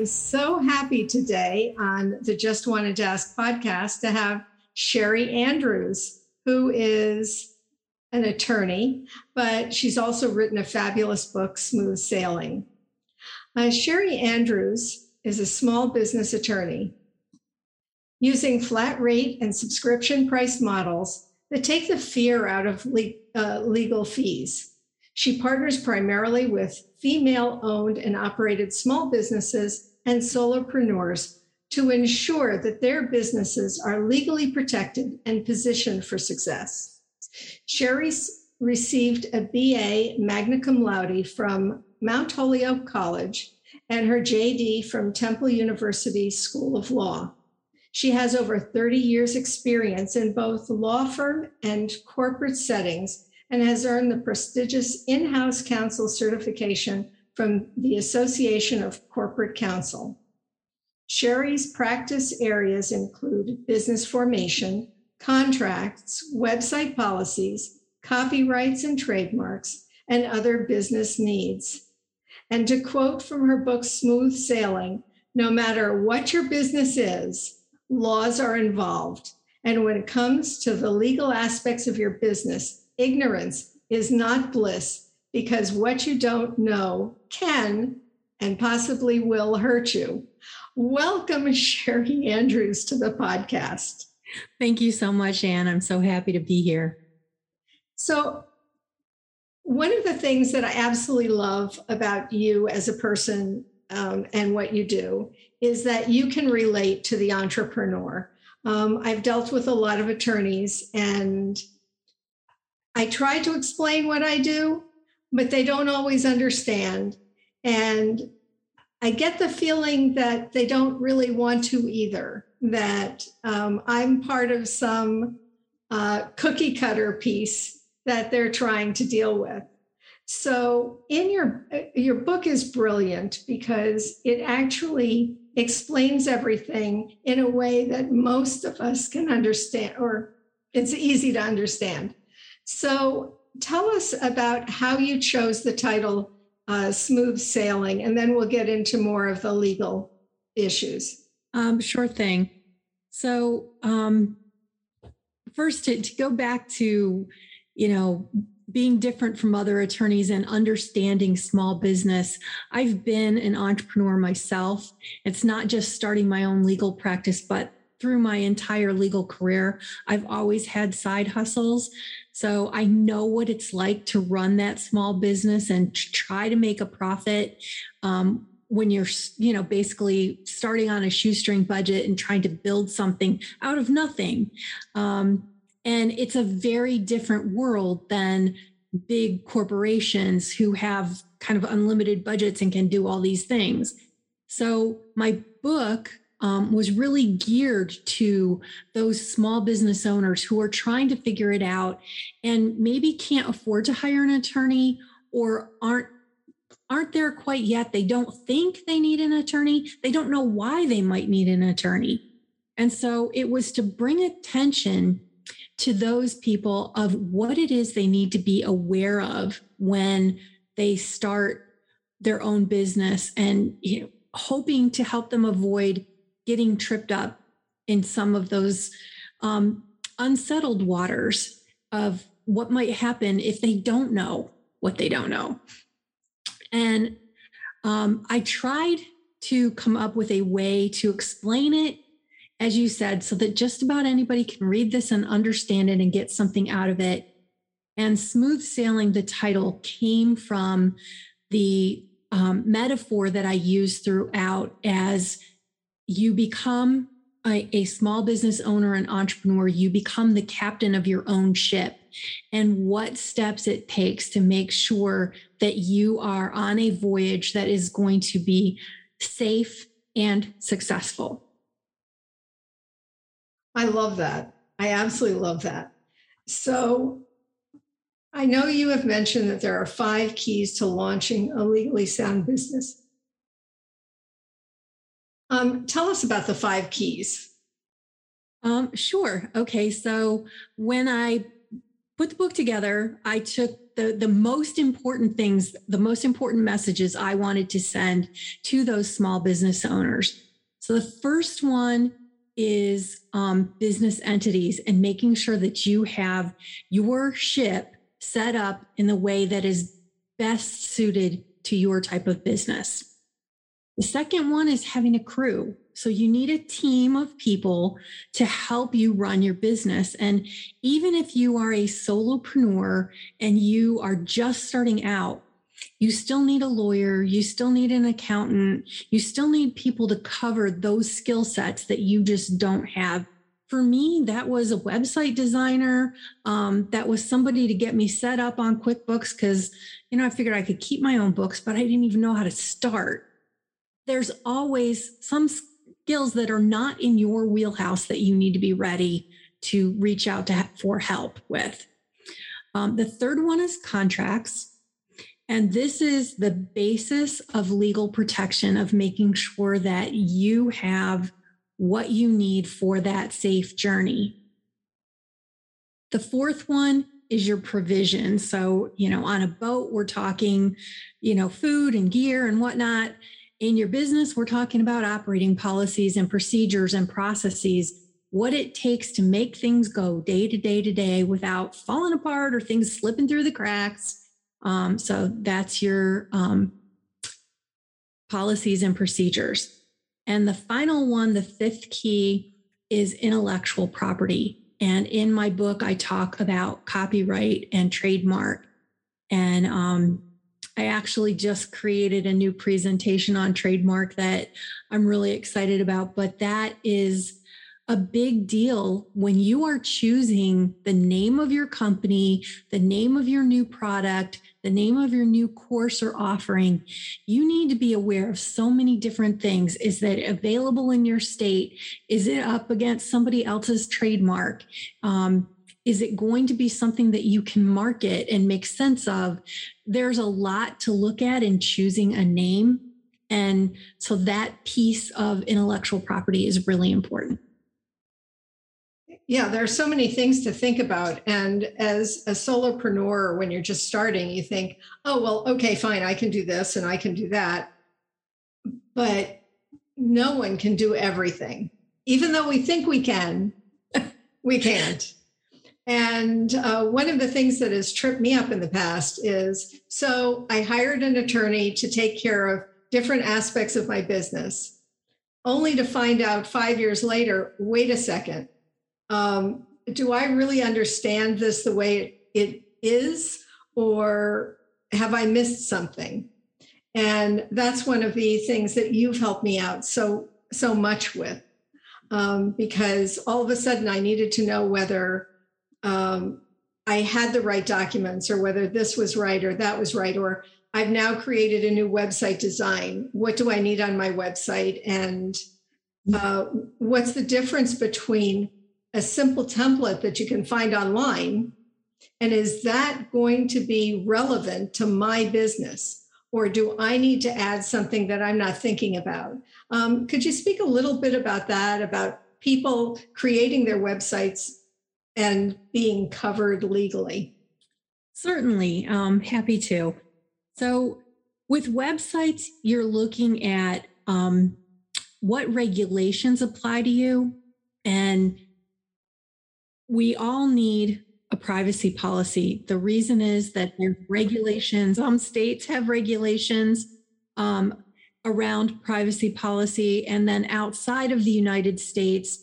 am so happy today on the Just Wanted to Ask podcast to have Cheri Andrews, who is an attorney, but she's also written a fabulous book, Smooth Sailing. Uh, Cheri Andrews is a small business attorney using flat rate and subscription price models that take the fear out of le- uh, legal fees. She partners primarily with female owned and operated small businesses and solopreneurs to ensure that their businesses are legally protected and positioned for success. Cheri received a BA magna cum laude from Mount Holyoke College and her JD from Temple University School of Law. She has over 30 years' experience in both law firm and corporate settings and has earned the prestigious in house counsel certification from the Association of Corporate Counsel. Cheri's practice areas include business formation, contracts, website policies, copyrights and trademarks, and other business needs. And to quote from her book, Smooth Sailing, no matter what your business is, laws are involved. And when it comes to the legal aspects of your business, ignorance is not bliss because what you don't know can and possibly will hurt you. Welcome, Cheri Andrews, to the podcast. Thank you so much, Anne. I'm so happy to be here. So, one of the things that I absolutely love about you as a person um, and what you do is that you can relate to the entrepreneur. Um, I've dealt with a lot of attorneys and I try to explain what I do, but they don't always understand. And I get the feeling that they don't really want to either, that um, I'm part of some uh, cookie cutter piece that they're trying to deal with. So in your your book is brilliant because it actually explains everything in a way that most of us can understand or it's easy to understand. So tell us about how you chose the title uh, Smooth Sailing, and then we'll get into more of the legal issues. Um, sure thing. So, um, first, to, to go back to, you know, being different from other attorneys and understanding small business. I've been an entrepreneur myself. It's not just starting my own legal practice, but through my entire legal career, I've always had side hustles. So I know what it's like to run that small business and try to make a profit. Um, when you're you know basically starting on a shoestring budget and trying to build something out of nothing um, and it's a very different world than big corporations who have kind of unlimited budgets and can do all these things. So my book um, was really geared to those small business owners who are trying to figure it out and maybe can't afford to hire an attorney or aren't aren't there quite yet. They don't think they need an attorney. They don't know why they might need an attorney. And so it was to bring attention to those people of what it is they need to be aware of when they start their own business and you know, hoping to help them avoid getting tripped up in some of those um, unsettled waters of what might happen if they don't know what they don't know. And um, I tried to come up with a way to explain it, as you said, so that just about anybody can read this and understand it and get something out of it. And smooth sailing, the title came from the um, metaphor that I use throughout as you become a, a, small business owner and entrepreneur, you become the captain of your own ship and what steps it takes to make sure that you are on a voyage that is going to be safe and successful. I love that. I absolutely love that. So, I know you have mentioned that there are five keys to launching a legally sound business. Um, tell us about the five keys. Um, sure. Okay. So when I put the book together, I took the, the most important things, the most important messages I wanted to send to those small business owners. So the first one is um, business entities and making sure that you have your ship set up in the way that is best suited to your type of business. The second one is having a crew. So you need a team of people to help you run your business. And even if you are a solopreneur and you are just starting out, you still need a lawyer, you still need an accountant, you still need people to cover those skill sets that you just don't have for me, that was a website designer. Um, that was somebody to get me set up on QuickBooks because, you know, I figured I could keep my own books, but I didn't even know how to start. There's always some skills that are not in your wheelhouse that you need to be ready to reach out to for help with. Um, the third one is contracts. And this is the basis of legal protection of making sure that you have what you need for that safe journey. The fourth one is your provision. So, you know, on a boat, we're talking, you know, food and gear and whatnot. In your business, we're talking about operating policies and procedures and processes, what it takes to make things go day to day to day without falling apart or things slipping through the cracks. Um, so that's your um, policies and procedures. And the final one, the fifth key, is intellectual property. And in my book, I talk about copyright and trademark. And um, I actually just created a new presentation on trademark that I'm really excited about. But that is a big deal when you are choosing the name of your company, the name of your new product, the name of your new course or offering. You need to be aware of so many different things. Is that available in your state? Is it up against somebody else's trademark? Um, is it going to be something that you can market and make sense of? There's a lot to look at in choosing a name. And so that piece of intellectual property is really important. Yeah, there are so many things to think about. And as a solopreneur, when you're just starting, you think, oh, well, okay, fine, I can do this and I can do that. But no one can do everything. Even though we think we can, we can't. And uh, one of the things that has tripped me up in the past is so I hired an attorney to take care of different aspects of my business, only to find out five years later wait a second, um, do I really understand this the way it is, or have I missed something? And that's one of the things that you've helped me out so so much with, um, because all of a sudden I needed to know whether um, I had the right documents, or whether this was right or that was right, or I've now created a new website design. What do I need on my website, and uh, what's the difference between a simple template that you can find online? And is that going to be relevant to my business? Or do I need to add something that I'm not thinking about? Um, could you speak a little bit about that, about people creating their websites and being covered legally? Certainly, um, happy to. So, with websites, you're looking at um, what regulations apply to you and we all need a privacy policy. The reason is that there's regulations. Some states have regulations um, around privacy policy. And then outside of the United States,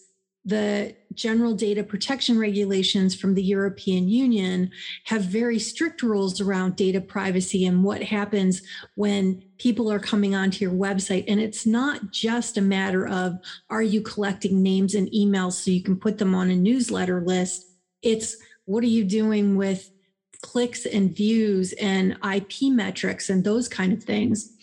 the general data protection regulations from the European Union have very strict rules around data privacy and what happens when people are coming onto your website. And it's not just a matter of are you collecting names and emails so you can put them on a newsletter list? It's what are you doing with clicks and views and IP metrics and those kind of things.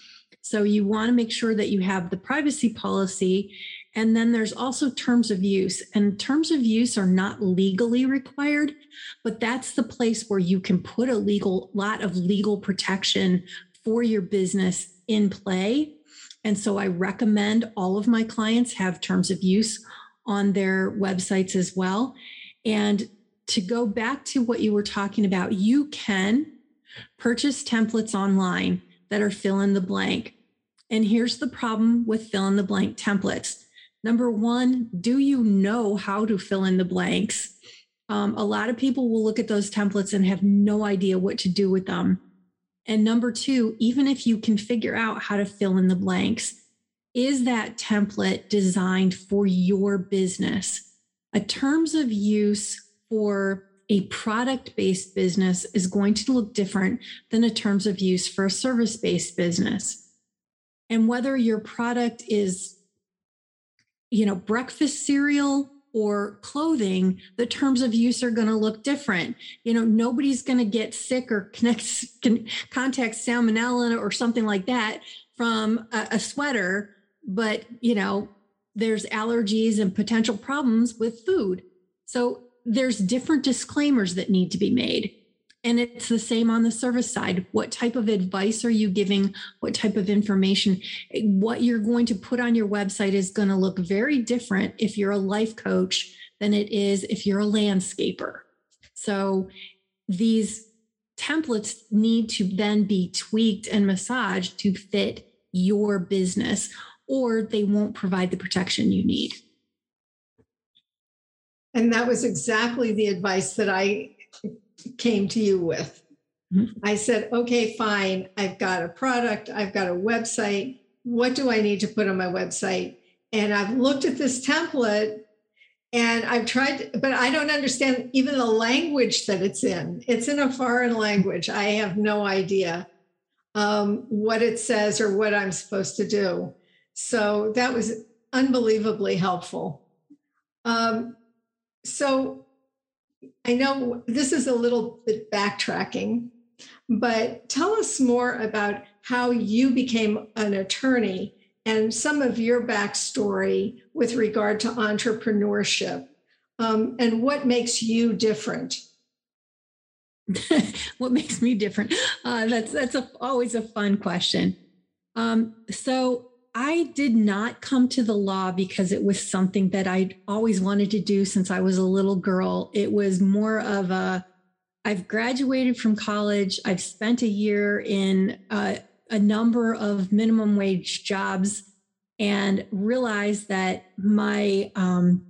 So you want to make sure that you have the privacy policy and then there's also terms of use, and terms of use are not legally required, but that's the place where you can put a legal lot of legal protection for your business in play. And so I recommend all of my clients have terms of use on their websites as well. And to go back to what you were talking about, you can purchase templates online that are fill in the blank. And here's the problem with fill in the blank templates Number one, do you know how to fill in the blanks? Um, a lot of people will look at those templates and have no idea what to do with them. And number two, even if you can figure out how to fill in the blanks, is that template designed for your business? A terms of use for a product based business is going to look different than a terms of use for a service based business. And whether your product is you know, breakfast cereal or clothing, the terms of use are going to look different. You know, nobody's going to get sick or connect, contact salmonella or something like that from a, a sweater, but, you know, there's allergies and potential problems with food. So there's different disclaimers that need to be made. And it's the same on the service side. What type of advice are you giving? What type of information? What you're going to put on your website is going to look very different if you're a life coach than it is if you're a landscaper. So these templates need to then be tweaked and massaged to fit your business, or they won't provide the protection you need. And that was exactly the advice that I came to you with. Mm-hmm. I said, okay, fine. I've got a product, I've got a website. What do I need to put on my website? And I've looked at this template and I've tried, but I don't understand even the language that it's in. It's in a foreign language. I have no idea um, what it says or what I'm supposed to do. So that was unbelievably helpful. Um, so I know this is a little bit backtracking, but tell us more about how you became an attorney and some of your backstory with regard to entrepreneurship um, and what makes you different. what makes me different? Uh, that's that's a, always a fun question. Um, so I did not come to the law because it was something that I'd always wanted to do since I was a little girl. It was more of a I've graduated from college, I've spent a year in uh, a number of minimum wage jobs and realized that my um,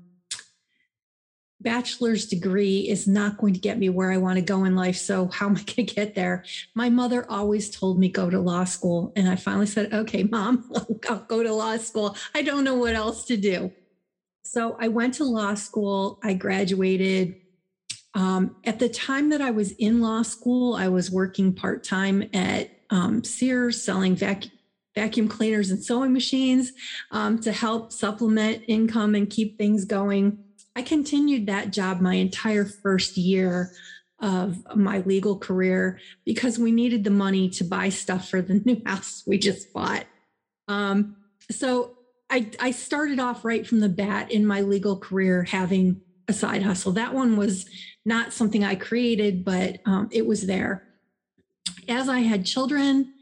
bachelor's degree is not going to get me where I want to go in life. So, how am I going to get there? My mother always told me go to law school. And I finally said, okay, mom, I'll go to law school. I don't know what else to do. So, I went to law school. I graduated. Um, at the time that I was in law school, I was working part time at um, Sears selling vacuum vacuum cleaners and sewing machines um, to help supplement income and keep things going. I continued that job my entire first year of my legal career because we needed the money to buy stuff for the new house we just bought. Um, so I, I started off right from the bat in my legal career having a side hustle. That one was not something I created, but um, it was there. As I had children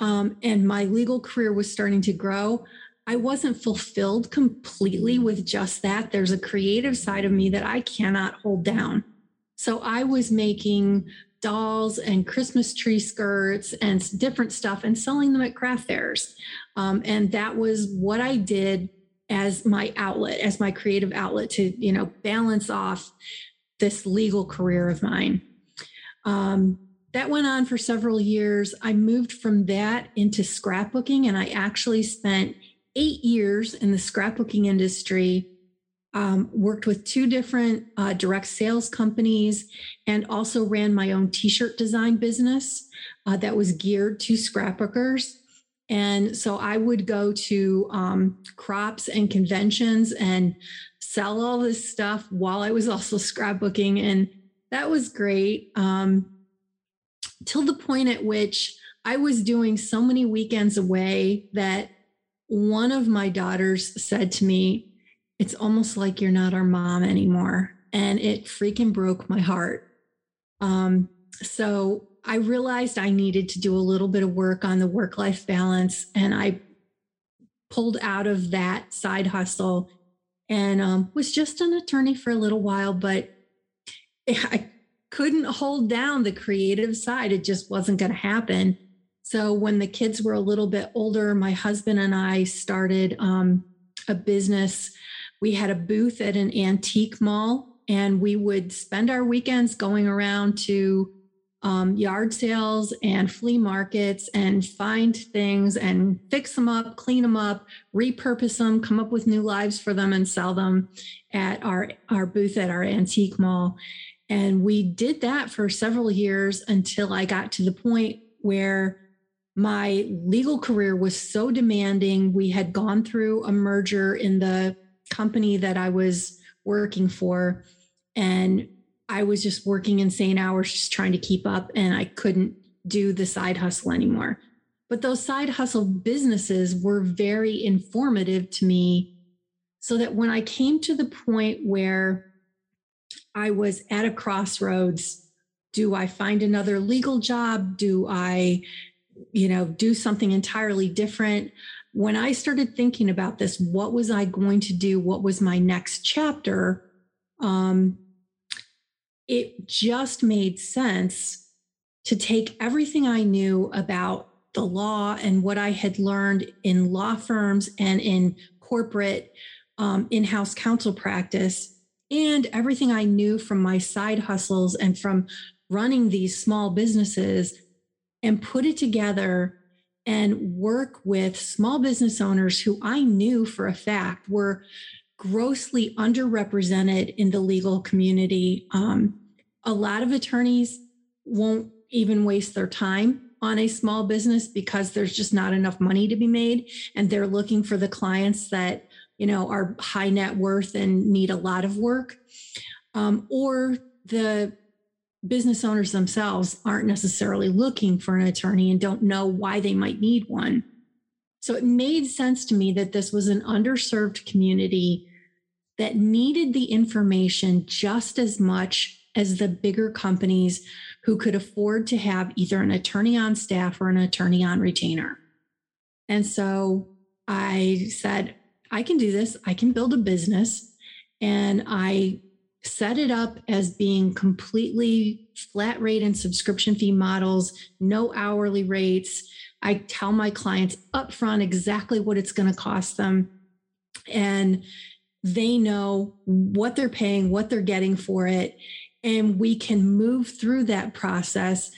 um, and my legal career was starting to grow, I wasn't fulfilled completely with just that. There's a creative side of me that I cannot hold down. So I was making dolls and Christmas tree skirts and different stuff and selling them at craft fairs. Um, and that was what I did as my outlet, as my creative outlet to, you know, balance off this legal career of mine. Um, that went on for several years. I moved from that into scrapbooking, and I actually spent eight years in the scrapbooking industry. Um, worked with two different uh, direct sales companies and also ran my own t shirt design business uh, that was geared to scrapbookers. And so I would go to um, crops and conventions and sell all this stuff while I was also scrapbooking. And that was great. Um, till the point at which I was doing so many weekends away that one of my daughters said to me, It's almost like you're not our mom anymore. And it freaking broke my heart. Um, so I realized I needed to do a little bit of work on the work life balance. And I pulled out of that side hustle and um, was just an attorney for a little while, but I couldn't hold down the creative side. It just wasn't going to happen. So when the kids were a little bit older, my husband and I started um, a business. We had a booth at an antique mall, and we would spend our weekends going around to um, yard sales and flea markets and find things and fix them up, clean them up, repurpose them, come up with new lives for them, and sell them at our, our booth at our antique mall. And we did that for several years until I got to the point where my legal career was so demanding. We had gone through a merger in the company that I was working for. And I was just working insane hours, just trying to keep up, and I couldn't do the side hustle anymore. But those side hustle businesses were very informative to me so that when I came to the point where I was at a crossroads, do I find another legal job? Do I, you know, do something entirely different? When I started thinking about this, what was I going to do? What was my next chapter? Um, it just made sense to take everything I knew about the law and what I had learned in law firms and in corporate um, in house counsel practice, and everything I knew from my side hustles and from running these small businesses, and put it together and work with small business owners who I knew for a fact were grossly underrepresented in the legal community. Um, a lot of attorneys won't even waste their time on a small business because there's just not enough money to be made and they're looking for the clients that you know are high net worth and need a lot of work um, or the business owners themselves aren't necessarily looking for an attorney and don't know why they might need one so it made sense to me that this was an underserved community that needed the information just as much as the bigger companies who could afford to have either an attorney on staff or an attorney on retainer. And so I said, I can do this. I can build a business. And I set it up as being completely flat rate and subscription fee models, no hourly rates. I tell my clients upfront exactly what it's going to cost them. And they know what they're paying, what they're getting for it and we can move through that process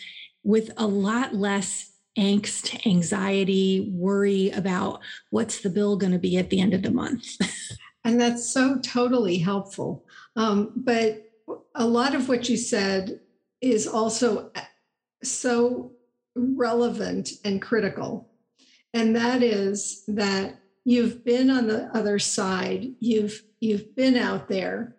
with a lot less angst, anxiety, worry about what's the bill going to be at the end of the month. and that's so totally helpful. Um, but a lot of what you said is also so relevant and critical. And that is that you've been on the other side, you've you've been out there,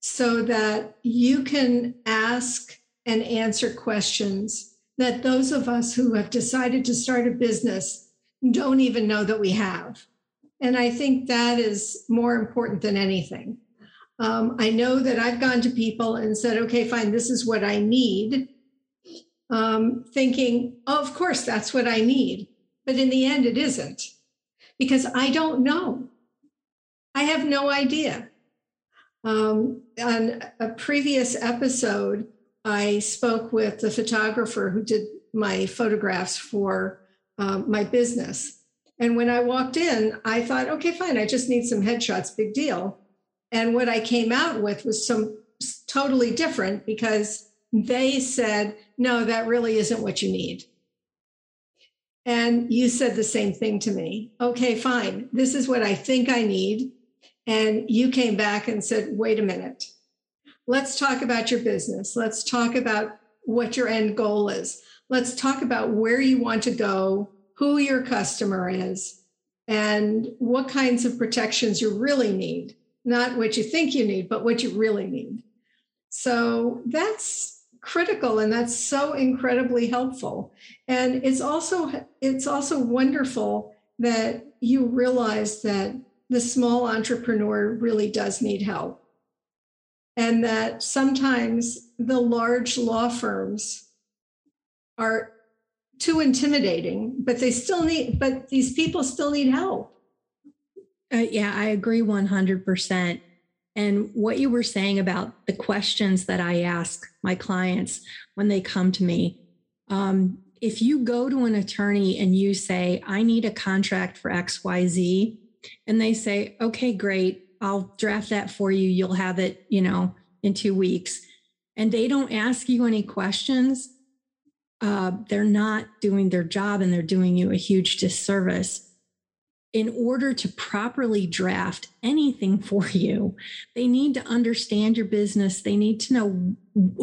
so that you can ask and answer questions that those of us who have decided to start a business don't even know that we have. And I think that is more important than anything. Um, I know that I've gone to people and said, okay, fine, this is what I need, um, thinking, oh, of course, that's what I need. But in the end, it isn't because I don't know. I have no idea. Um, on a previous episode, I spoke with the photographer who did my photographs for um, my business. And when I walked in, I thought, okay, fine, I just need some headshots, big deal. And what I came out with was some totally different because they said, no, that really isn't what you need. And you said the same thing to me. Okay, fine. This is what I think I need. And you came back and said, wait a minute. Let's talk about your business. Let's talk about what your end goal is. Let's talk about where you want to go, who your customer is, and what kinds of protections you really need. Not what you think you need, but what you really need. So that's critical and that's so incredibly helpful. And it's also it's also wonderful that you realize that the small entrepreneur really does need help. And that sometimes the large law firms are too intimidating, but they still need, but these people still need help. Uh, yeah, I agree 100%. And what you were saying about the questions that I ask my clients when they come to me, um, if you go to an attorney and you say, I need a contract for XYZ, and they say, okay, great, I'll draft that for you. You'll have it, you know, in two weeks. And they don't ask you any questions. Uh, they're not doing their job and they're doing you a huge disservice. In order to properly draft anything for you, they need to understand your business. They need to know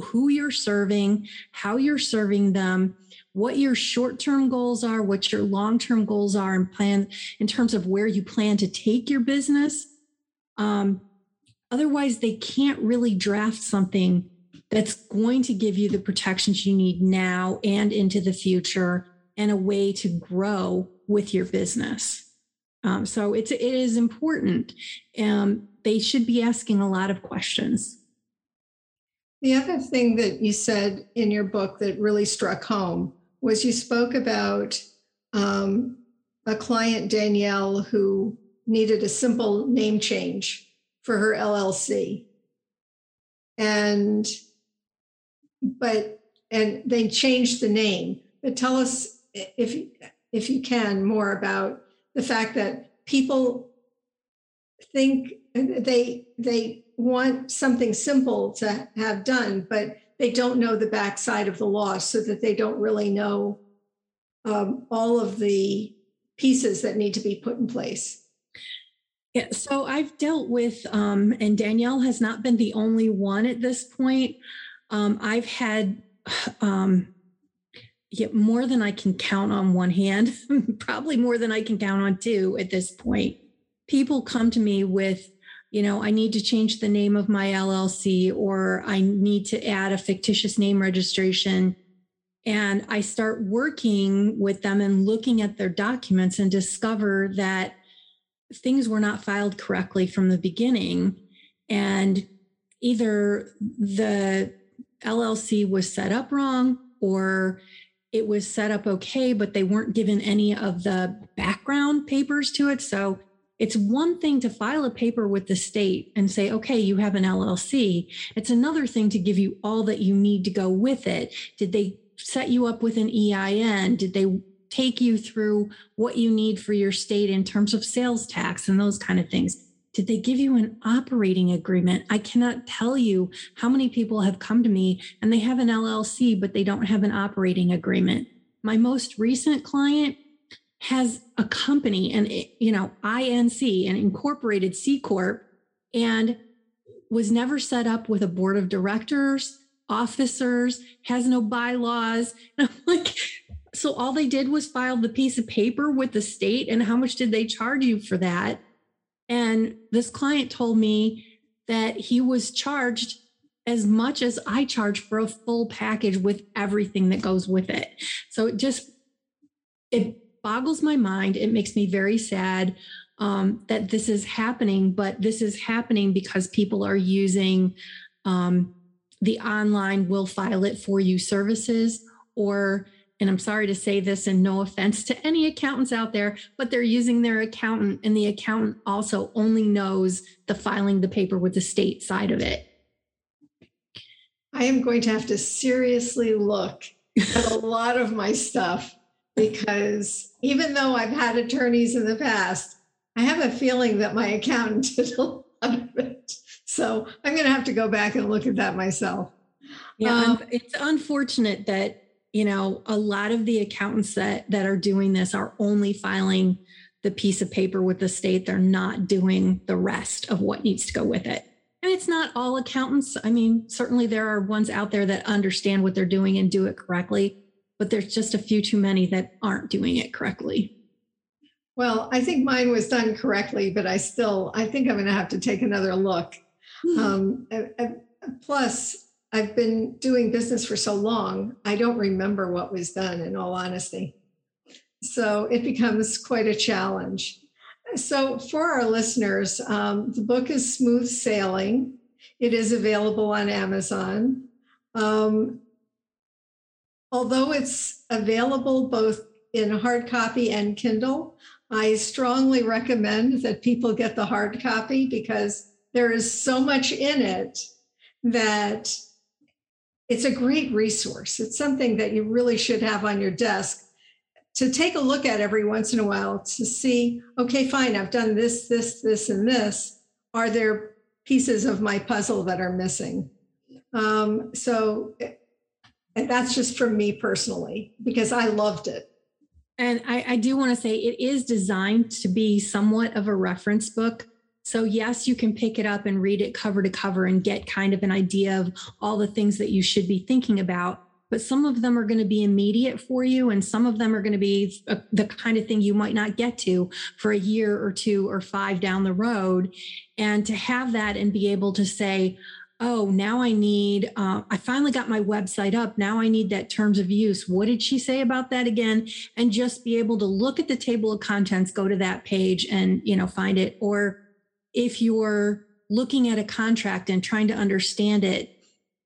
who you're serving, how you're serving them, what your short term goals are, what your long term goals are, and plan in terms of where you plan to take your business. Um, otherwise, they can't really draft something that's going to give you the protections you need now and into the future and a way to grow with your business. Um, so it's it is important. Um, they should be asking a lot of questions. The other thing that you said in your book that really struck home was you spoke about um, a client, Danielle, who needed a simple name change for her LLC. And, but, and they changed the name. But tell us, if, if you can, more about the fact that people think they, they want something simple to have done, but they don't know the backside of the law so that they don't really know um, all of the pieces that need to be put in place. Yeah, so I've dealt with, um, and Danielle has not been the only one at this point. Um, I've had um, yeah, more than I can count on one hand, probably more than I can count on two at this point. People come to me with you know, I need to change the name of my LLC or I need to add a fictitious name registration. And I start working with them and looking at their documents and discover that things were not filed correctly from the beginning. And either the LLC was set up wrong or it was set up okay, but they weren't given any of the background papers to it. So it's one thing to file a paper with the state and say, okay, you have an LLC. It's another thing to give you all that you need to go with it. Did they set you up with an EIN? Did they take you through what you need for your state in terms of sales tax and those kind of things? Did they give you an operating agreement? I cannot tell you how many people have come to me and they have an LLC, but they don't have an operating agreement. My most recent client, has a company and eh, you know inc an incorporated c corp and was never set up with a board of directors officers has no bylaws and i'm like so all they did was file the piece of paper with the state and how much did they charge you for that and this client told me that he was charged as much as i charge for a full package with everything that goes with it so it just it boggles my mind. It makes me very sad um, that this is happening, but this is happening because people are using um, the online will file it for you services or and I'm sorry to say this and no offense to any accountants out there, but they're using their accountant and the accountant also only knows the filing the paper with the state side of it. I am going to have to seriously look at a lot of my stuff because even though I've had attorneys in the past, I have a feeling that my accountant did a lot of it. So I'm going to have to go back and look at that myself. Yeah, um, it's unfortunate that you know a lot of the accountants that that are doing this are only filing the piece of paper with the state. They're not doing the rest of what needs to go with it. And it's not all accountants. I mean, certainly there are ones out there that understand what they're doing and do it correctly, but there's just a few too many that aren't doing it correctly. Well, I think mine was done correctly, but I still, I think I'm going to have to take another look. Mm-hmm. Um, plus, I've been doing business for so long, I don't remember what was done, in all honesty. So it becomes quite a challenge. So, for our listeners, um, the book is Smooth Sailing. It is available on Amazon. Um, although it's available both in hard copy and Kindle, I strongly recommend that people get the hard copy because there is so much in it that it's a great resource. It's something that you really should have on your desk to take a look at every once in a while to see, okay, fine, I've done this, this, this, and this. Are there pieces of my puzzle that are missing? Um, so and that's just from me personally, because I loved it. And I, I do want to say it is designed to be somewhat of a reference book. So, yes, you can pick it up and read it cover to cover and get kind of an idea of all the things that you should be thinking about. But some of them are going to be immediate for you and some of them are going to be the kind of thing you might not get to for a year or two or five down the road. And to have that and be able to say oh now i need uh, i finally got my website up. Now i need that terms of use. What did she say about that again? And just be able to look at the table of contents go to that page and you know find it. Or if you're looking at a contract and trying to understand it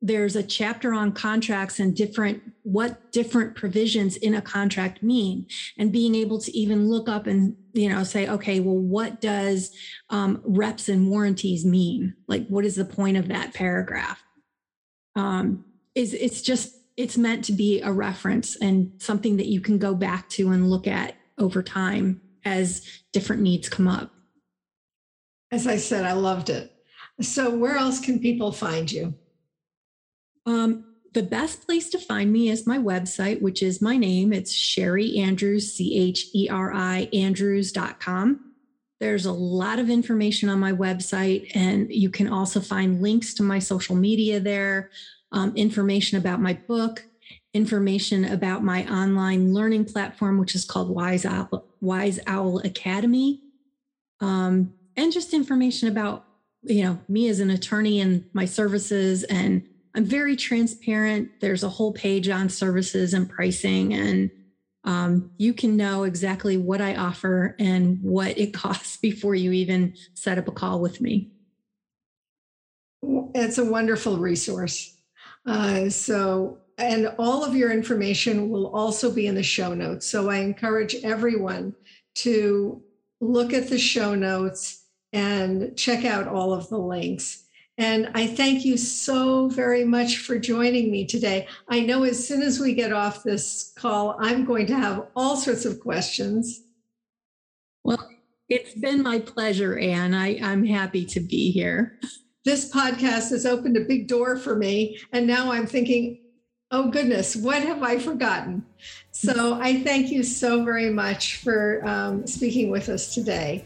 there's a chapter on contracts and different what different provisions in a contract mean. And being able to even look up and you know say okay well what does um, reps and warranties mean? Like what is the point of that paragraph? Um, is it's just it's meant to be a reference and something that you can go back to and look at over time as different needs come up as i said i loved it so where else can people find you um, the best place to find me is my website, which is my name. It's Cheri Andrews, C H E R I Andrews.com. There's a lot of information on my website, and you can also find links to my social media there, um, information about my book, information about my online learning platform, which is called Wise Owl, Wise Owl Academy, um, and just information about you know me as an attorney and my services and I'm very transparent. There's a whole page on services and pricing, and um, you can know exactly what I offer and what it costs before you even set up a call with me. It's a wonderful resource. Uh, so, and all of your information will also be in the show notes. So, I encourage everyone to look at the show notes and check out all of the links. And I thank you so very much for joining me today. I know as soon as we get off this call, I'm going to have all sorts of questions. Well, it's been my pleasure, Anne. I, I'm happy to be here. This podcast has opened a big door for me. And now I'm thinking, oh goodness, what have I forgotten? So I thank you so very much for um, speaking with us today.